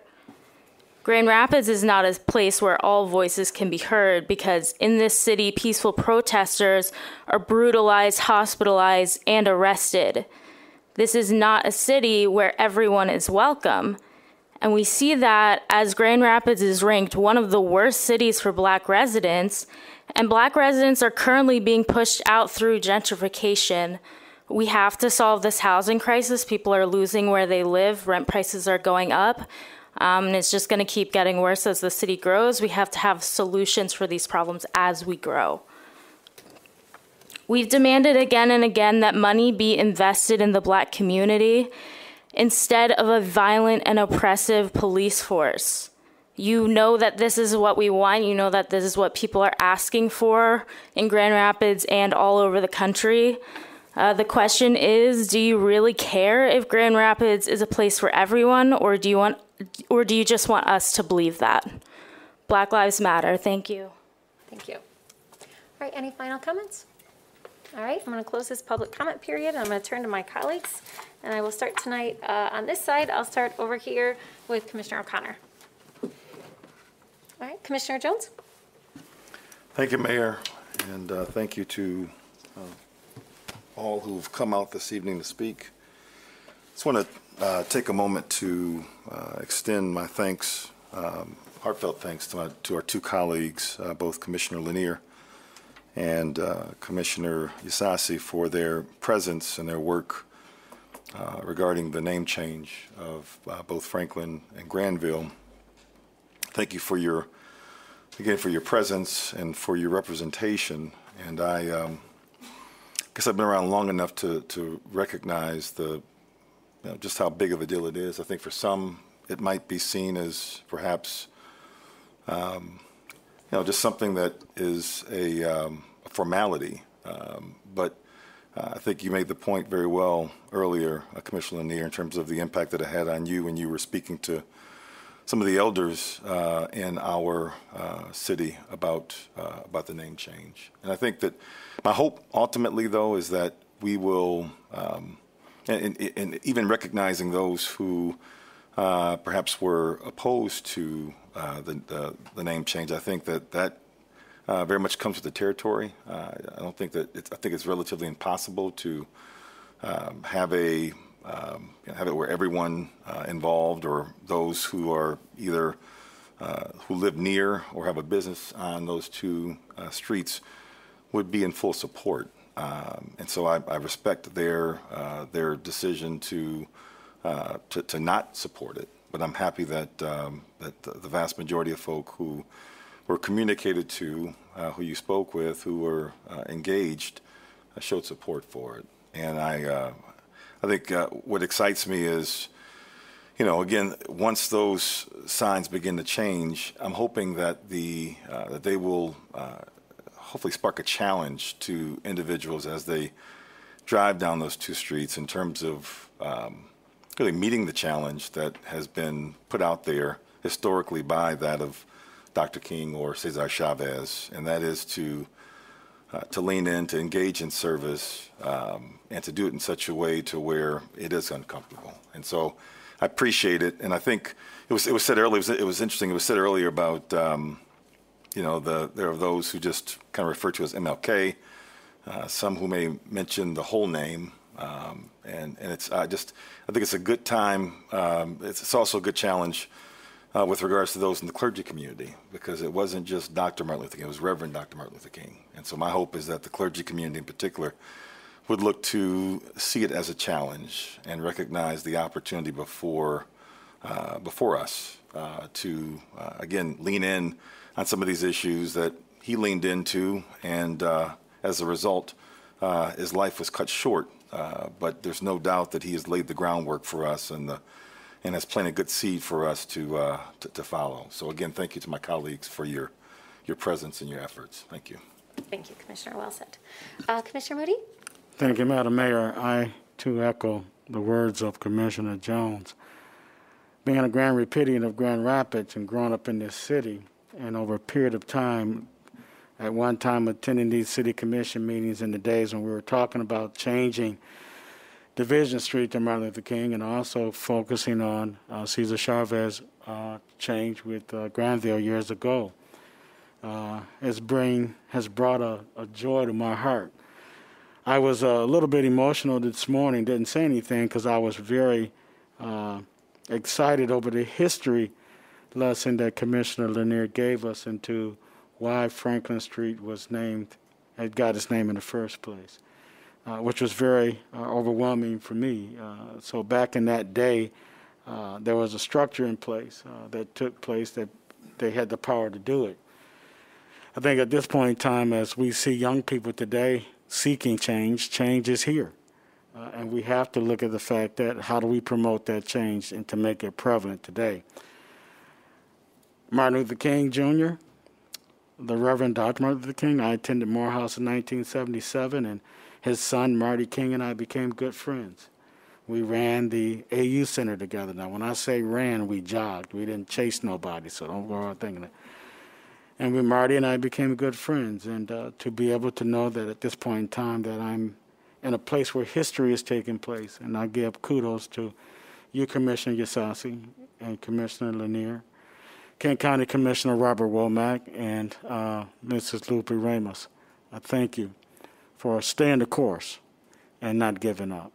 Speaker 19: Grand Rapids is not a place where all voices can be heard because in this city, peaceful protesters are brutalized, hospitalized, and arrested. This is not a city where everyone is welcome. And we see that as Grand Rapids is ranked one of the worst cities for black residents, and black residents are currently being pushed out through gentrification. We have to solve this housing crisis. People are losing where they live, rent prices are going up. Um, and it's just going to keep getting worse as the city grows. We have to have solutions for these problems as we grow. We've demanded again and again that money be invested in the black community instead of a violent and oppressive police force. You know that this is what we want. You know that this is what people are asking for in Grand Rapids and all over the country. Uh, the question is do you really care if Grand Rapids is a place for everyone, or do you want or do you just want us to believe that? Black Lives Matter. Thank you.
Speaker 2: Thank you. All right, any final comments? All right, I'm going to close this public comment period. I'm going to turn to my colleagues, and I will start tonight uh, on this side. I'll start over here with Commissioner O'Connor. All right, Commissioner Jones?
Speaker 20: Thank you, Mayor, and uh, thank you to uh, all who've come out this evening to speak. I just want to uh, take a moment to uh, extend my thanks, um, heartfelt thanks to, my, to our two colleagues, uh, both Commissioner Lenear and uh, Commissioner Ysasi for their presence and their work uh, regarding the name change of uh, both Franklin and Granville. Thank you for your, again, for your presence and for your representation. And I um, guess I've been around long enough to, to recognize the, you know, just how big of a deal it is. I think for some, it might be seen as perhaps um, you know, just something that is a, um, a formality. Um, but uh, I think you made the point very well earlier, uh, Commissioner Lenear, in terms of the impact that it had on you when you were speaking to some of the elders uh, in our uh, city about uh, about the name change. And I think that my hope ultimately, though, is that we will um, and, and, even recognizing those who uh, perhaps were opposed to uh, the, the, the name change. I think that that uh, very much comes with the territory. Uh, I don't think that it's, I think it's relatively impossible to um, have a um, have it where everyone uh, involved or those who are either uh, who live near or have a business on those two streets would be in full support. Um, and so I, I respect their uh, their decision to, uh, to to not support it. But I'm happy that um, that the, vast majority of folk who were communicated to, uh, who you spoke with, who were engaged, showed support for it. And I I think uh, what excites me is, you know, again, once those signs begin to change, I'm hoping that the uh, that they will uh, hopefully spark a challenge to individuals as they drive down those two streets in terms of um, really meeting the challenge that has been put out there historically by that of Dr. King or Cesar Chavez, and that is to uh, to lean in, to engage in service, um, and to do it in such a way to where it is uncomfortable. And so I appreciate it. And I think it was, it was said earlier, it was, it was interesting, it was said earlier about, um, you know, the, there are those who just kind of refer to as MLK, uh, some who may mention the whole name. Um, and, and it's, I just, I think it's a good time. Um, it's, it's also a good challenge uh, with regards to those in the clergy community, because it wasn't just Dr. Martin Luther King, it was Reverend Dr. Martin Luther King. And so my hope is that the clergy community in particular would look to see it as a challenge and recognize the opportunity before, uh, before us uh, to, uh, again, lean in on some of these issues that he leaned into. And uh, as a result, uh, his life was cut short. but there's no doubt that he has laid the groundwork for us and the and has planted a good seed for us to, uh, to, to follow. So again, thank you to my colleagues for your, your presence and your efforts. Thank you.
Speaker 2: Thank you, Commissioner Well said. Uh, Commissioner Moody?
Speaker 21: Thank you, Madam Mayor. I too echo the words of Commissioner Jones. Being a Grand Rapidian of Grand Rapids and growing up in this city, and over a period of time, at one time attending these city commission meetings in the days when we were talking about changing Division Street to Martin Luther King, and also focusing on uh, Cesar Chavez uh, change with uh, Granville years ago. Uh, has bring has brought a, a, joy to my heart. I was a little bit emotional this morning. Didn't say anything because I was very uh, excited over the history lesson that Commissioner Lenear gave us into why Franklin Street was named, had got its name in the first place uh, which was very uh, overwhelming for me. Uh, so back in that day, uh, there was a structure in place uh, that took place that they had the power to do it. I think at this point in time, as we see young people today seeking change, change is here. Uh, and we have to look at the fact that how do we promote that change and to make it prevalent today. Martin Luther King Jr., the Reverend Dr. Martin Luther King, I attended Morehouse in 1977 and his son, Marty King, and I became good friends. We ran the AU Center together. Now, when I say ran, we jogged. We didn't chase nobody, so don't go around thinking that. And we, Marty and I became good friends. And uh, to be able to know that at this point in time that I'm in a place where history is taking place, and I give kudos to you, Commissioner Ysasi, and Commissioner Lenear, Kent County Commissioner Robert Womack, and uh, Mrs. Lupe Ramos. I thank you for staying the course and not giving up.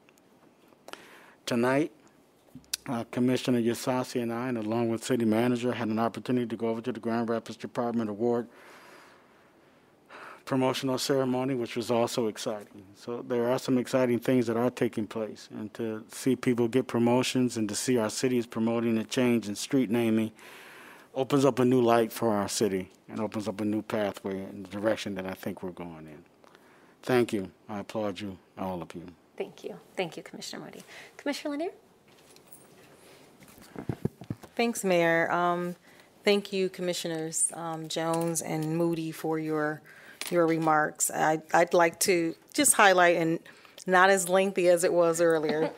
Speaker 21: Tonight, uh, Commissioner Ysasi and I, and along with City Manager, had an opportunity to go over to the Grand Rapids Department Award promotional ceremony, which was also exciting. So there are some exciting things that are taking place, and to see people get promotions and to see our cities promoting a change in street naming opens up a new light for our city and opens up a new pathway in the direction that I think we're going in. Thank you. I applaud you, all of you.
Speaker 2: Thank you. Thank you, Commissioner Moody. Commissioner Lenear?
Speaker 22: Thanks, Mayor. Um, thank you, Commissioners um, Jones and Moody, for your your remarks. I, I'd like to just highlight, and not as lengthy as it was earlier.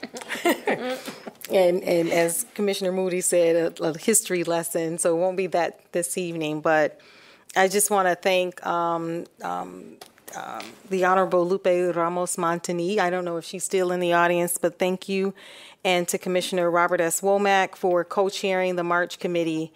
Speaker 22: and and as Commissioner Moody said, a, a, history lesson, so it won't be that this evening. But I just want to thank um, um, um, the Honorable Lupe Ramos Montigny. I don't know if she's still in the audience, but thank you. And to Commissioner Robert S. Womack for co-chairing the March Committee,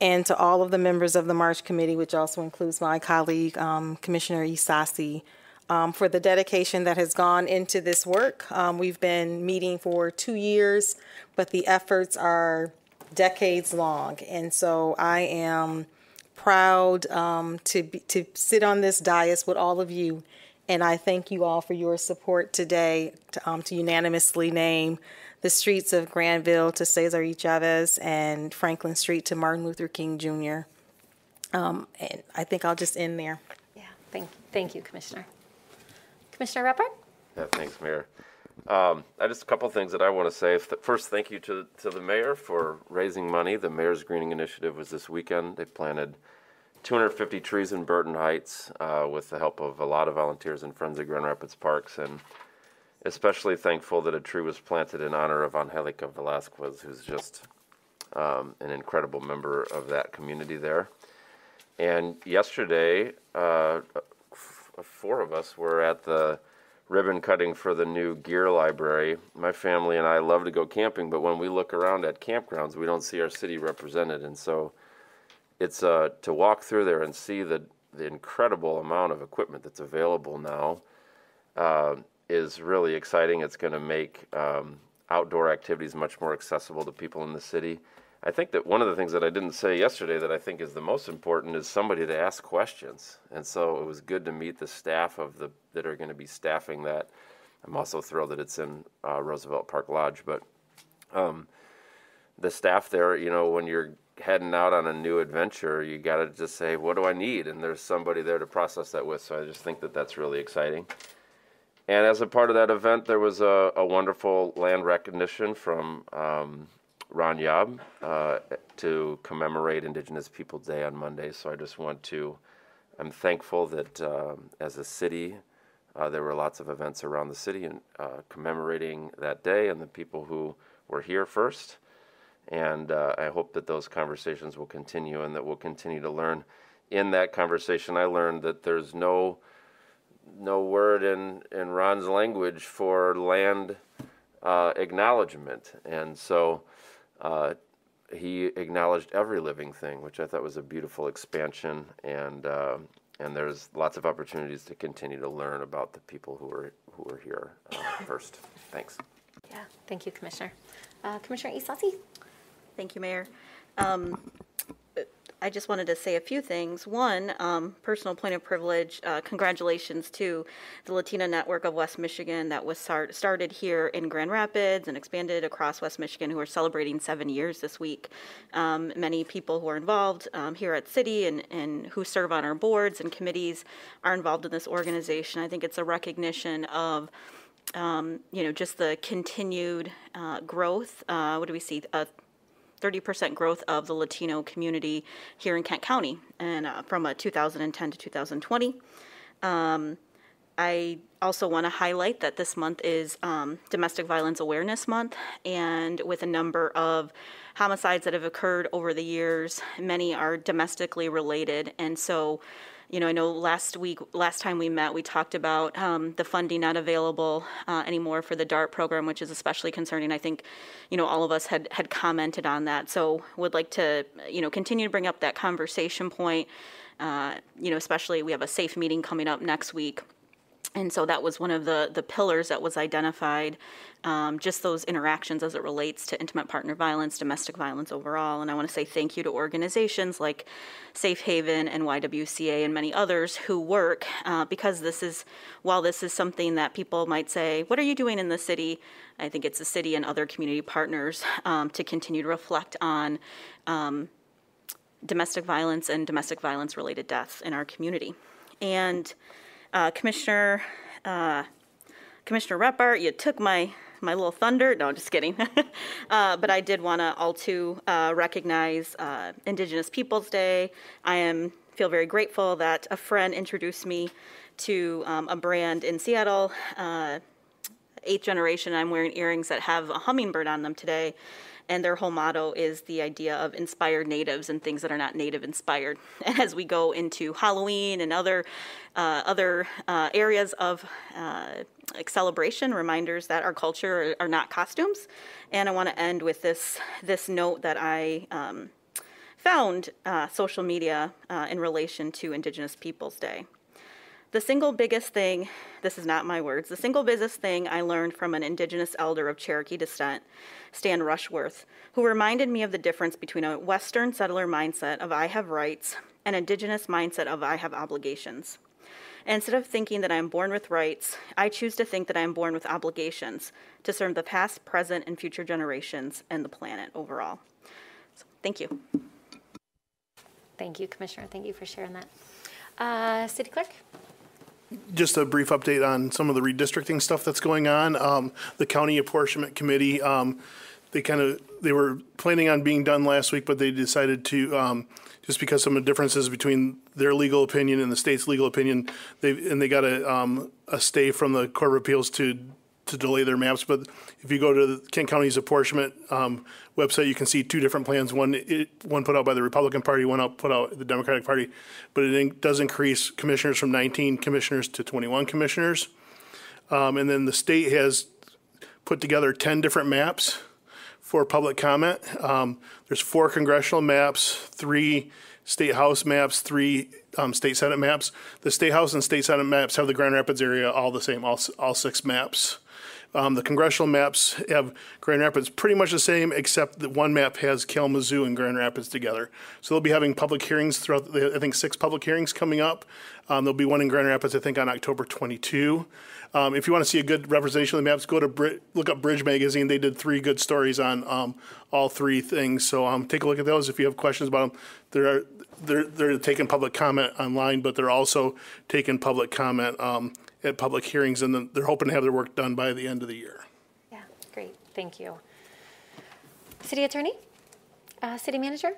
Speaker 22: and to all of the members of the March Committee, which also includes my colleague, um, Commissioner Ysasi, um, for the dedication that has gone into this work. Um, we've been meeting for two years, but the efforts are decades long. And so I am proud um, to, be, to sit on this dais with all of you. And I thank you all for your support today to, um, to unanimously name the streets of Granville to Cesar E. Chavez and Franklin Street to Martin Luther King Jr. Um, and I think I'll just end there.
Speaker 2: Yeah, thank, thank you, Commissioner. Commissioner Reppart?
Speaker 23: Yeah, thanks, Mayor. Um, I just a couple things that I want to say. First, thank you to to the mayor for raising money. The mayor's greening initiative was this weekend. They planted 250 trees in Burton Heights uh, with the help of a lot of volunteers and friends of Grand Rapids Parks, and especially thankful that a tree was planted in honor of Angelica Velasquez, who's just um, an incredible member of that community there. And yesterday, uh, four of us were at the ribbon cutting for the new gear library. My family and I love to go camping, but when we look around at campgrounds, we don't see our city represented. And so it's uh, to walk through there and see the, the incredible amount of equipment that's available now uh, is really exciting. It's going to make um, outdoor activities much more accessible to people in the city. I think that one of the things that I didn't say yesterday that I think is the most important is somebody to ask questions. And so it was good to meet the staff of the that are going to be staffing that. I'm also thrilled that it's in uh, Roosevelt Park Lodge, but um, the staff there, you know, when you're heading out on a new adventure, you got to just say, "What do I need?" And there's somebody there to process that with. So I just think that that's really exciting. And as a part of that event, there was a, a wonderful land recognition from um, Ron Yob uh, to commemorate Indigenous Peoples Day on Monday. So I just want to, I'm thankful that um, as a city, uh, there were lots of events around the city and uh, commemorating that day and the people who were here first. And uh, I hope that those conversations will continue and that we'll continue to learn. In that conversation, I learned that there's no no word in, in Ron's language for land uh, acknowledgement. And so uh, he acknowledged every living thing, which I thought was a beautiful expansion. And uh, and there's lots of opportunities to continue to learn about the people who are who are here uh, first. Thanks.
Speaker 2: Yeah, thank you, Commissioner. Uh, Commissioner Ysasi?
Speaker 24: Thank you, Mayor. Um, I just wanted to say a few things. One, um, personal point of privilege, uh, congratulations to the Latina Network of West Michigan that was start, started here in Grand Rapids and expanded across West Michigan, who are celebrating seven years this week. Um, many people who are involved um, here at City and, and who serve on our boards and committees are involved in this organization. I think it's a recognition of um, you know, just the continued uh, growth. Uh, what do we see? 30% growth of the Latino community here in Kent County, and uh, from a 2010 to 2020. Um, I also want to highlight that this month is um, Domestic Violence Awareness Month, and with a number of homicides that have occurred over the years, many are domestically related, and so you know, I know last week, last time we met, we talked about um, the funding not available uh, anymore for the DART program, which is especially concerning. I think, you know, all of us had had commented on that. So would like to, you know, continue to bring up that conversation point. Uh, you know, especially we have a safe meeting coming up next week and so that was one of the the pillars that was identified um, just those interactions as it relates to intimate partner violence domestic violence overall. And i want to say thank you to organizations like safe haven and ywca and many others who work uh, because this is while this is something that people might say what are you doing in the city? I think it's the city and other community partners um, to continue to reflect on um, domestic violence and domestic violence related deaths in our community. And uh, Commissioner uh, Commissioner Reppart, you took my my little thunder. No, I'm just kidding. uh, but I did want to also uh, recognize uh, Indigenous Peoples Day. I am feel very grateful that a friend introduced me to um, a brand in Seattle. Uh, eighth generation. I'm wearing earrings that have a hummingbird on them today. And their whole motto is the idea of inspired natives and things that are not native inspired. And as we go into Halloween and other uh, other uh, areas of uh, like celebration, reminders that our culture are, not costumes. And I want to end with this this note that I. Um, found uh, social media uh, in relation to Indigenous Peoples Day. The single biggest thing, this is not my words, the single biggest thing I learned from an Indigenous elder of Cherokee descent, Stan Rushworth, who reminded me of the difference between a Western settler mindset of I have rights and Indigenous mindset of I have obligations. Instead of thinking that I am born with rights, I choose to think that I am born with obligations to serve the past, present, and future generations and the planet overall. So, thank you.
Speaker 2: Thank you, Commissioner. Thank you for sharing that. Uh, City Clerk?
Speaker 25: Just a brief update on some of the redistricting stuff that's going on. Um, the county apportionment committee, um, they kind of, they were planning on being done last week, but they decided to, um, just because some of the differences between their legal opinion and the state's legal opinion, they, and they got a, um, a stay from the Court of Appeals to, to delay their maps. But if you go to the Kent County's apportionment, um, website, you can see two different plans. One, it, one put out by the Republican Party, one out put out by the Democratic Party, but it in- does increase commissioners from 19 commissioners to 21 commissioners. Um, and then the state has put together 10 different maps for public comment. Um, there's four congressional maps, three state house maps, three um, state senate maps. The state house and state senate maps have the Grand Rapids area all the same, all, all six maps. Um, the congressional maps have Grand Rapids pretty much the same, except that one map has Kalamazoo and Grand Rapids together. So they'll be having public hearings throughout, I think, six public hearings coming up. Um, there'll be one in Grand Rapids, I think, on October 22. Um, if you want to see a good representation of the maps, go to look up Bridge Magazine. They did three good stories on um, all three things. So um, take a look at those if you have questions about them. They're they're they're taking public comment online, but they're also taking public comment um, at public hearings, and then they're hoping to have their work done by the end of the year.
Speaker 2: Yeah, great. Thank you. City Attorney? Uh, City Manager?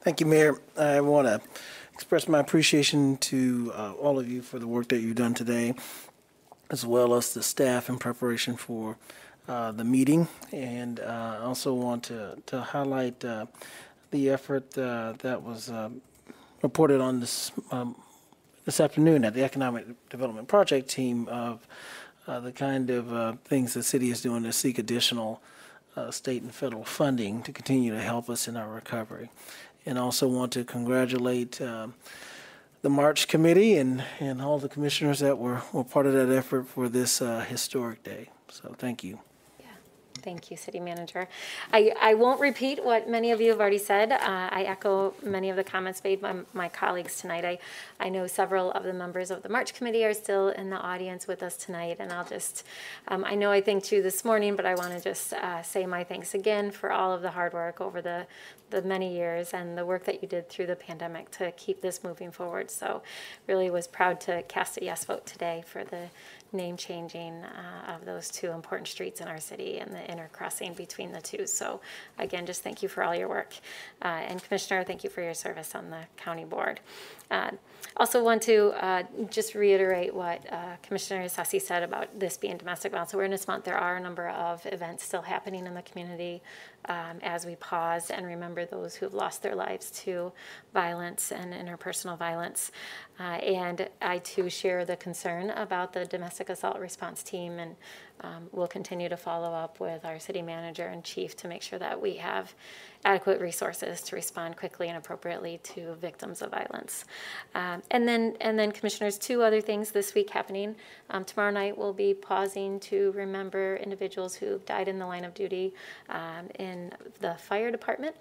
Speaker 17: Thank you, Mayor. I want to express my appreciation to uh, all of you for the work that you've done today, as well as the staff in preparation for uh, the meeting. And uh, I also want to, to highlight uh, the effort uh, that was um, reported on this um, this afternoon at the Economic Development Project team of uh, the kind of uh, things the city is doing to seek additional uh, state and federal funding to continue to help us in our recovery. And also want to congratulate um, the March Committee and, and all the commissioners that were, were part of that effort for this uh, historic day. So thank you.
Speaker 2: Thank you, City Manager. I, I won't repeat what many of you have already said. Uh, I echo many of the comments made by my colleagues tonight. I, I know several of the members of the March Committee are still in the audience with us tonight, and I'll just, um, I know I thanked you this morning, but I want to just uh, say my thanks again for all of the hard work over the, the many years and the work that you did through the pandemic to keep this moving forward. So really was proud to cast a yes vote today for the name changing uh, of those two important streets in our city and the intercrossing between the two. So again, just thank you for all your work. Uh, and Commissioner, thank you for your service on the county board. Uh, also want to uh, just reiterate what uh, Commissioner Ysasi said about this being Domestic Violence Awareness Month. There are a number of events still happening in the community um, as we pause and remember those who've lost their lives to violence and interpersonal violence. Uh, and I too share the concern about the domestic assault response team and um, we'll continue to follow up with our city manager and chief to make sure that we have adequate resources to respond quickly and appropriately to victims of violence. Um, and then, and then, commissioners, two other things this week happening. Um, tomorrow night, we'll be pausing to remember individuals who died in the line of duty um, in the fire department.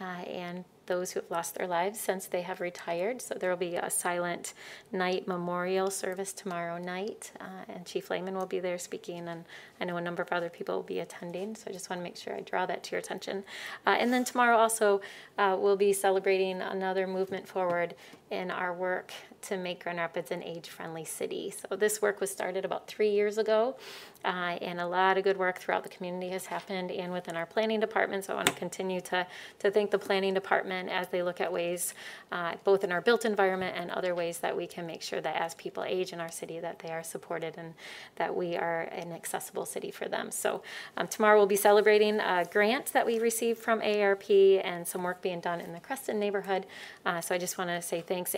Speaker 2: Uh, and those who have lost their lives since they have retired. So there will be a silent night memorial service tomorrow night, uh, and Chief Lehman will be there speaking, and I know a number of other people will be attending. So I just want to make sure I draw that to your attention. Uh, and then tomorrow also uh, we'll be celebrating another movement forward in our work to make Grand Rapids an age-friendly city. So this work was started about three years ago, uh, and a lot of good work throughout the community has happened and within our planning department. So I want to continue to, to thank the planning department as they look at ways, uh, both in our built environment and other ways that we can make sure that as people age in our city, that they are supported and that we are an accessible city for them. So um, tomorrow we'll be celebrating a grant that we received from ARP and some work being done in the Creston neighborhood. Uh, so I just want to say thanks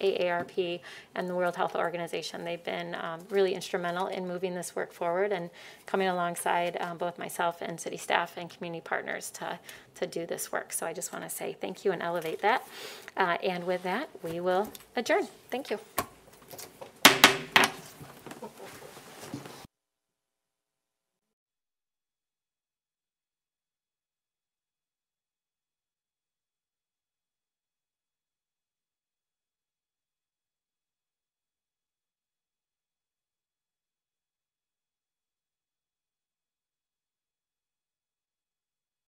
Speaker 2: AARP and the World Health Organization. They've been um, really instrumental in moving this work forward and coming alongside um, both myself and city staff and community partners to, to do this work. So I just want to say thank you and elevate that. Uh, and with that, we will adjourn. Thank you.